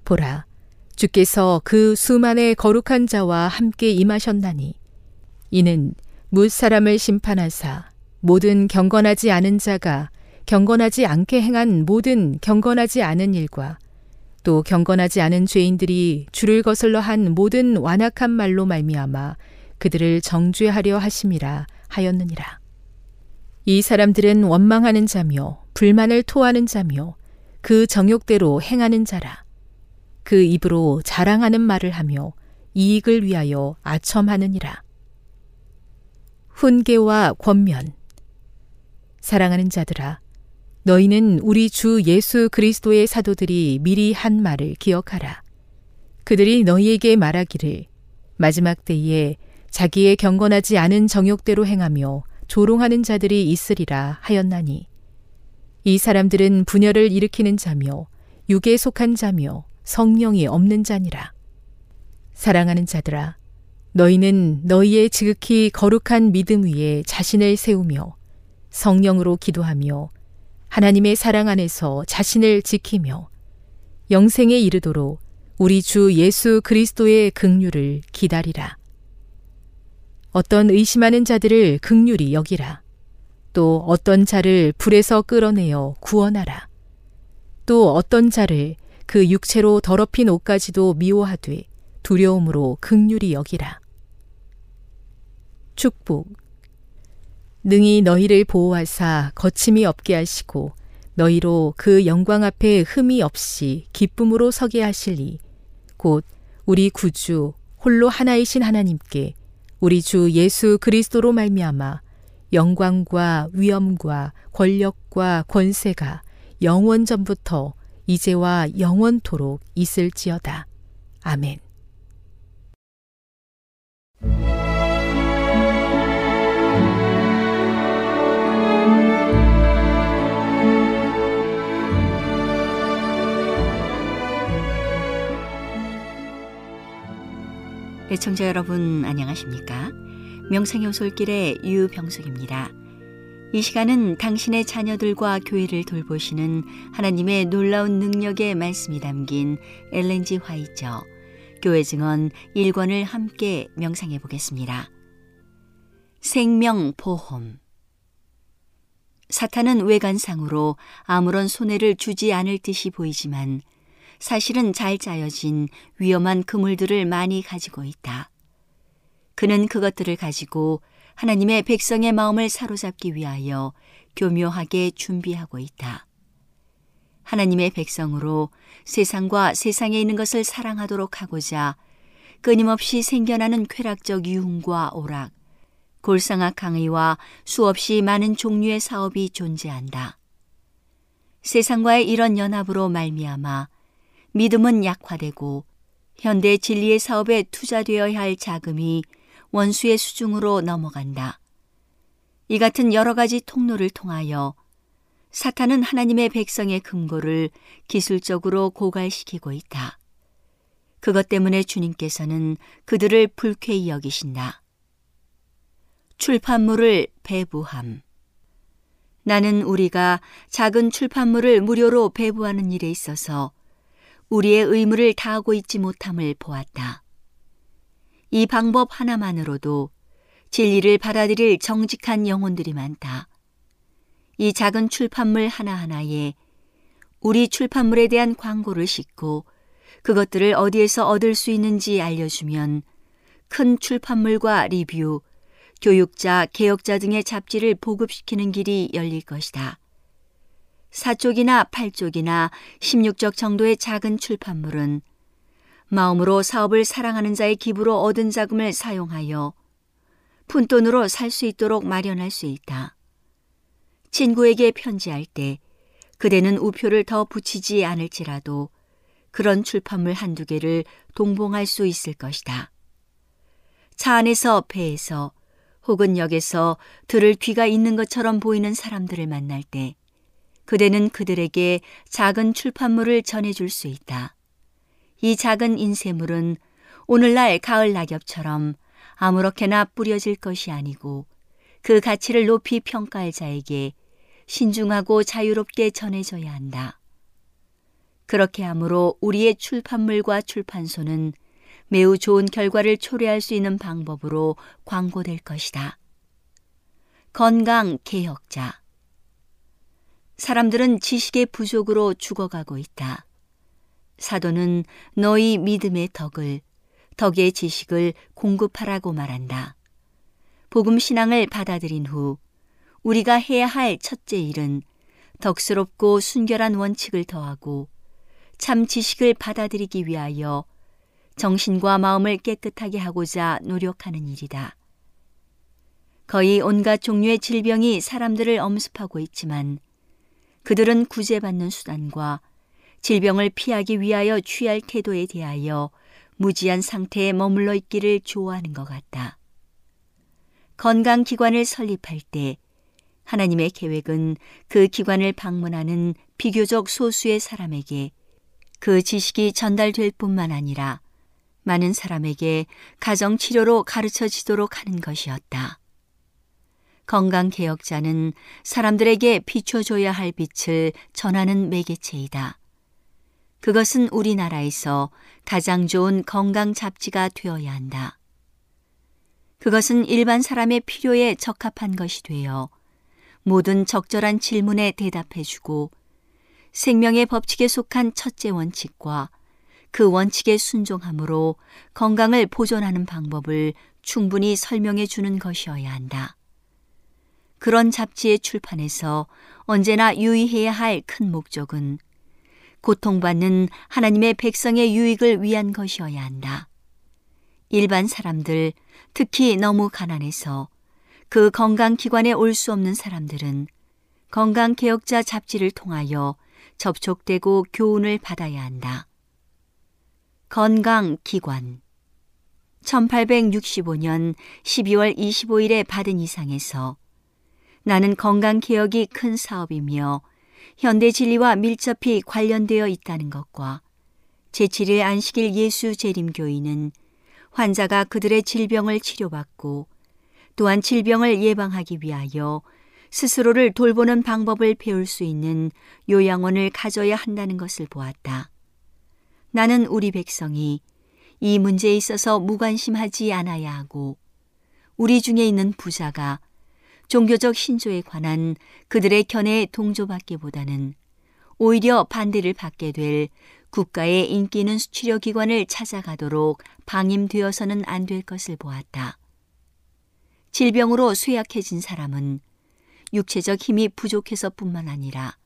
보라 주께서 그 수만의 거룩한 자와 함께 임하셨나니 이는 뭇 사람을 심판하사 모든 경건하지 않은 자가 경건하지 않게 행한 모든 경건하지 않은 일과 또 경건하지 않은 죄인들이 주를 거슬러 한 모든 완악한 말로 말미암아 그들을 정죄하려 하심이라 하였느니라. 이 사람들은 원망하는 자며 불만을 토하는 자며 그 정욕대로 행하는 자라. 그 입으로 자랑하는 말을 하며 이익을 위하여 아첨하느니라. 훈계와 권면 사랑하는 자들아 너희는 우리 주 예수 그리스도의 사도들이 미리 한 말을 기억하라. 그들이 너희에게 말하기를 마지막 때에 자기의 경건하지 않은 정욕대로 행하며 조롱하는 자들이 있으리라 하였나니 이 사람들은 분열을 일으키는 자며 육에 속한 자며 성령이 없는 자니라. 사랑하는 자들아 너희는 너희의 지극히 거룩한 믿음 위에 자신을 세우며 성령으로 기도하며 하나님의 사랑 안에서 자신을 지키며 영생에 이르도록 우리 주 예수 그리스도의 긍휼을 기다리라. 어떤 의심하는 자들을 극률이 여기라. 또 어떤 자를 불에서 끌어내어 구원하라. 또 어떤 자를 그 육체로 더럽힌 옷까지도 미워하되 두려움으로 극률이 여기라. 축복 능히 너희를 보호하사 거침이 없게 하시고 너희로 그 영광 앞에 흠이 없이 기쁨으로 서게 하실리 곧 우리 구주 홀로 하나이신 하나님께 우리 주 예수 그리스도로 말미암아 영광과 위엄과 권력과 권세가 영원 전부터 이제와 영원토록 있을지어다. 아멘. 애청자 여러분 안녕하십니까? 명상의 오솔길의 유병숙입니다. 이 시간은 당신의 자녀들과 교회를 돌보시는 하나님의 놀라운 능력의 말씀이 담긴 엘렌지 화이저 교회 증언 1권을 함께 명상해 보겠습니다. 생명 보험 사탄은 외관상으로 아무런 손해를 주지 않을 듯이 보이지만 사실은 잘 짜여진 위험한 그물들을 많이 가지고 있다. 그는 그것들을 가지고 하나님의 백성의 마음을 사로잡기 위하여 교묘하게 준비하고 있다. 하나님의 백성으로 세상과 세상에 있는 것을 사랑하도록 하고자 끊임없이 생겨나는 쾌락적 유흥과 오락, 골상학 항의와 수없이 많은 종류의 사업이 존재한다. 세상과의 이런 연합으로 말미암아 믿음은 약화되고 현대 진리의 사업에 투자되어야 할 자금이 원수의 수중으로 넘어간다. 이 같은 여러 가지 통로를 통하여 사탄은 하나님의 백성의 금고를 기술적으로 고갈시키고 있다. 그것 때문에 주님께서는 그들을 불쾌히 여기신다. 출판물을 배부함. 나는 우리가 작은 출판물을 무료로 배부하는 일에 있어서 우리의 의무를 다하고 있지 못함을 보았다. 이 방법 하나만으로도 진리를 받아들일 정직한 영혼들이 많다. 이 작은 출판물 하나하나에 우리 출판물에 대한 광고를 싣고 그것들을 어디에서 얻을 수 있는지 알려주면 큰 출판물과 리뷰, 교육자, 개혁자 등의 잡지를 보급시키는 길이 열릴 것이다. 4쪽이나 8쪽이나 16적 정도의 작은 출판물은 마음으로 사업을 사랑하는 자의 기부로 얻은 자금을 사용하여 푼돈으로 살 수 있도록 마련할 수 있다. 친구에게 편지할 때 그대는 우표를 더 붙이지 않을지라도 그런 출판물 한두 개를 동봉할 수 있을 것이다. 차 안에서 배에서 혹은 역에서 들을 귀가 있는 것처럼 보이는 사람들을 만날 때 그대는 그들에게 작은 출판물을 전해줄 수 있다. 이 작은 인쇄물은 오늘날 가을 낙엽처럼 아무렇게나 뿌려질 것이 아니고 그 가치를 높이 평가할 자에게 신중하고 자유롭게 전해져야 한다. 그렇게 함으로 우리의 출판물과 출판소는 매우 좋은 결과를 초래할 수 있는 방법으로 광고될 것이다. 건강 개혁자 사람들은 지식의 부족으로 죽어가고 있다. 사도는 너희 믿음의 덕을, 덕의 지식을 공급하라고 말한다. 복음 신앙을 받아들인 후 우리가 해야 할 첫째 일은 덕스럽고 순결한 원칙을 더하고 참 지식을 받아들이기 위하여 정신과 마음을 깨끗하게 하고자 노력하는 일이다. 거의 온갖 종류의 질병이 사람들을 엄습하고 있지만 그들은 구제받는 수단과 질병을 피하기 위하여 취할 태도에 대하여 무지한 상태에 머물러 있기를 좋아하는 것 같다. 건강기관을 설립할 때 하나님의 계획은 그 기관을 방문하는 비교적 소수의 사람에게 그 지식이 전달될 뿐만 아니라 많은 사람에게 가정치료로 가르쳐 지도록 하는 것이었다. 건강개혁자는 사람들에게 비춰줘야 할 빛을 전하는 매개체이다. 그것은 우리나라에서 가장 좋은 건강 잡지가 되어야 한다. 그것은 일반 사람의 필요에 적합한 것이 되어 모든 적절한 질문에 대답해주고 생명의 법칙에 속한 첫째 원칙과 그 원칙에 순종함으로 건강을 보존하는 방법을 충분히 설명해 주는 것이어야 한다. 그런 잡지의 출판에서 언제나 유의해야 할 큰 목적은 고통받는 하나님의 백성의 유익을 위한 것이어야 한다. 일반 사람들, 특히 너무 가난해서 그 건강기관에 올 수 없는 사람들은 건강개혁자 잡지를 통하여 접촉되고 교훈을 받아야 한다. 건강기관 1865년 12월 25일에 받은 이상에서 나는 건강 개혁이 큰 사업이며 현대 진리와 밀접히 관련되어 있다는 것과 제7일 안식일 예수 재림교인은 환자가 그들의 질병을 치료받고 또한 질병을 예방하기 위하여 스스로를 돌보는 방법을 배울 수 있는 요양원을 가져야 한다는 것을 보았다. 나는 우리 백성이 이 문제에 있어서 무관심하지 않아야 하고 우리 중에 있는 부자가 종교적 신조에 관한 그들의 견해에 동조받기보다는 오히려 반대를 받게 될 국가의 인기 있는 수치료 기관을 찾아가도록 방임되어서는 안 될 것을 보았다. 질병으로 쇠약해진 사람은 육체적 힘이 부족해서 뿐만 아니라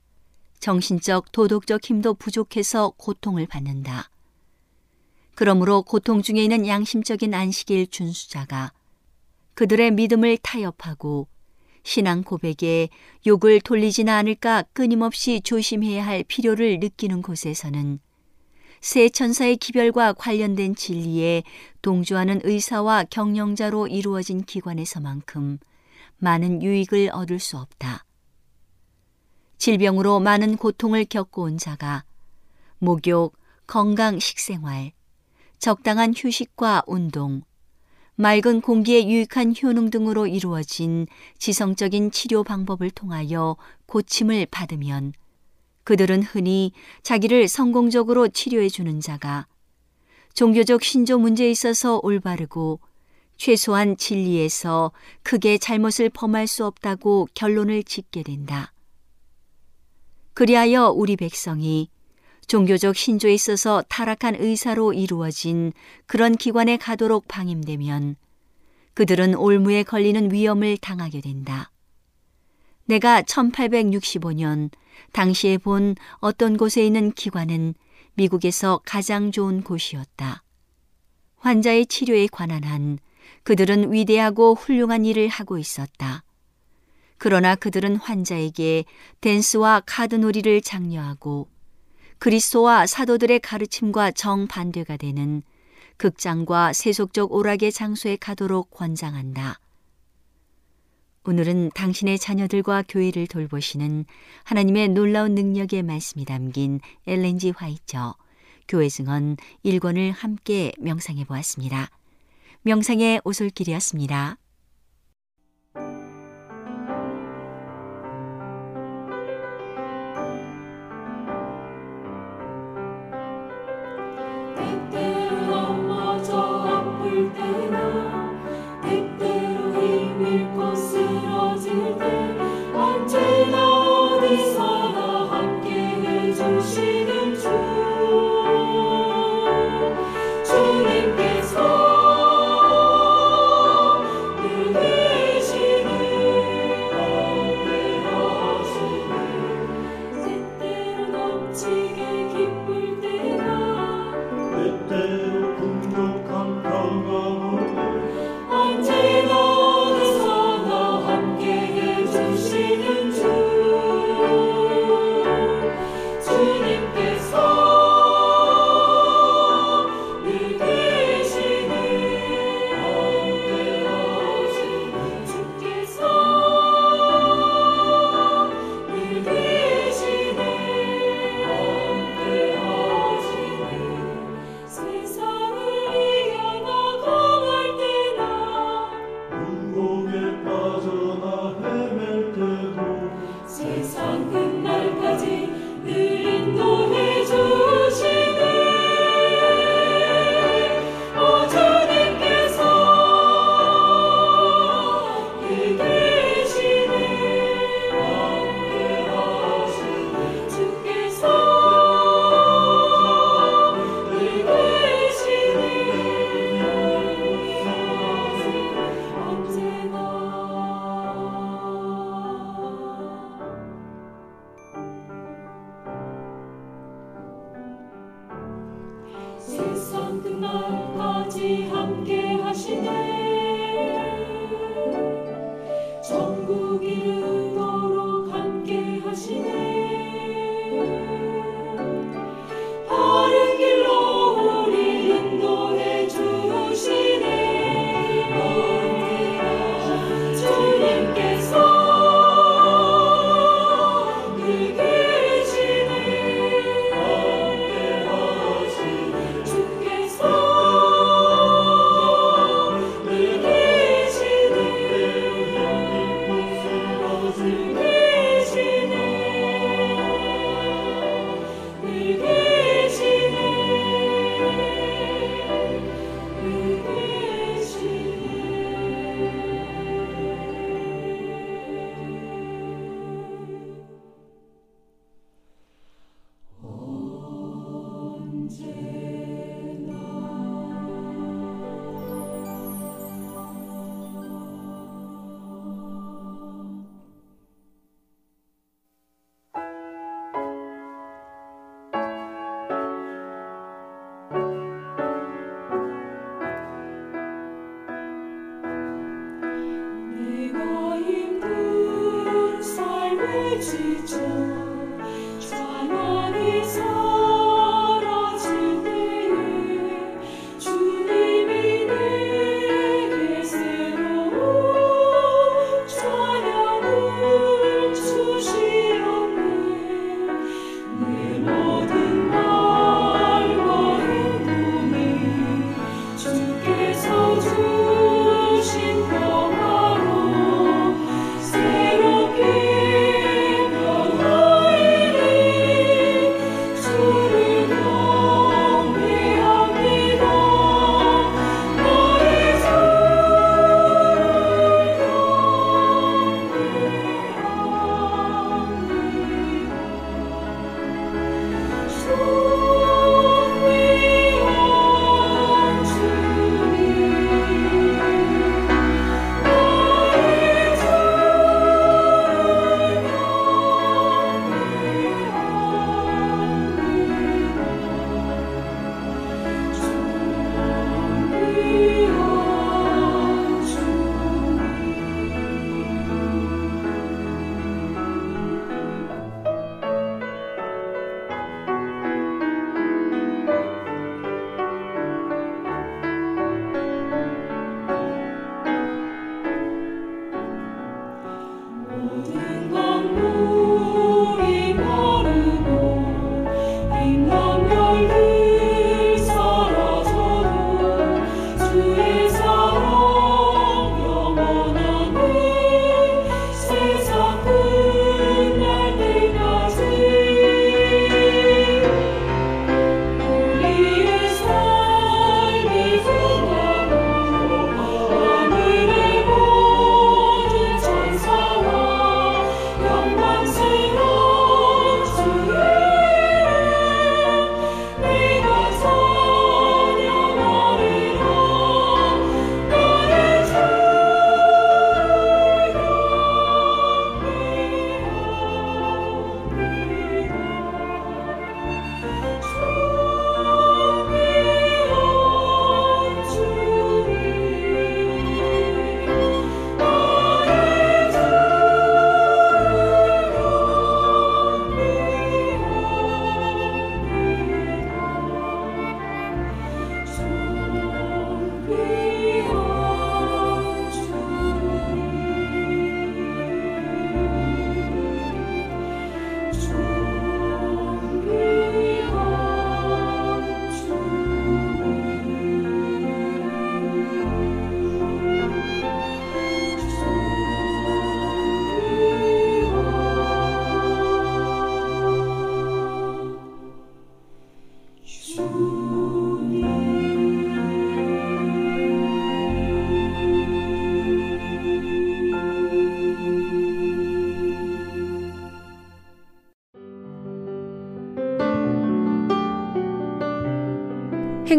정신적, 도덕적 힘도 부족해서 고통을 받는다. 그러므로 고통 중에 있는 양심적인 안식일 준수자가 그들의 믿음을 타협하고 신앙 고백에 욕을 돌리지는 않을까 끊임없이 조심해야 할 필요를 느끼는 곳에서는 새 천사의 기별과 관련된 진리에 동조하는 의사와 경영자로 이루어진 기관에서만큼 많은 유익을 얻을 수 없다. 질병으로 많은 고통을 겪어온 자가 목욕, 건강 식생활, 적당한 휴식과 운동, 맑은 공기에 유익한 효능 등으로 이루어진 지성적인 치료 방법을 통하여 고침을 받으면 그들은 흔히 자기를 성공적으로 치료해 주는 자가 종교적 신조 문제에 있어서 올바르고 최소한 진리에서 크게 잘못을 범할 수 없다고 결론을 짓게 된다. 그리하여 우리 백성이 종교적 신조에 있어서 타락한 의사로 이루어진 그런 기관에 가도록 방임되면 그들은 올무에 걸리는 위험을 당하게 된다. 내가 1865년 당시에 본 어떤 곳에 있는 기관은 미국에서 가장 좋은 곳이었다. 환자의 치료에 관한 한 그들은 위대하고 훌륭한 일을 하고 있었다. 그러나 그들은 환자에게 댄스와 카드놀이를 장려하고 그리스도와 사도들의 가르침과 정반대가 되는 극장과 세속적 오락의 장소에 가도록 권장한다. 오늘은 당신의 자녀들과 교회를 돌보시는 하나님의 놀라운 능력의 말씀이 담긴 엘렌지 화이처 교회 증언 1권을 함께 명상해 보았습니다. 명상의 오솔길이었습니다.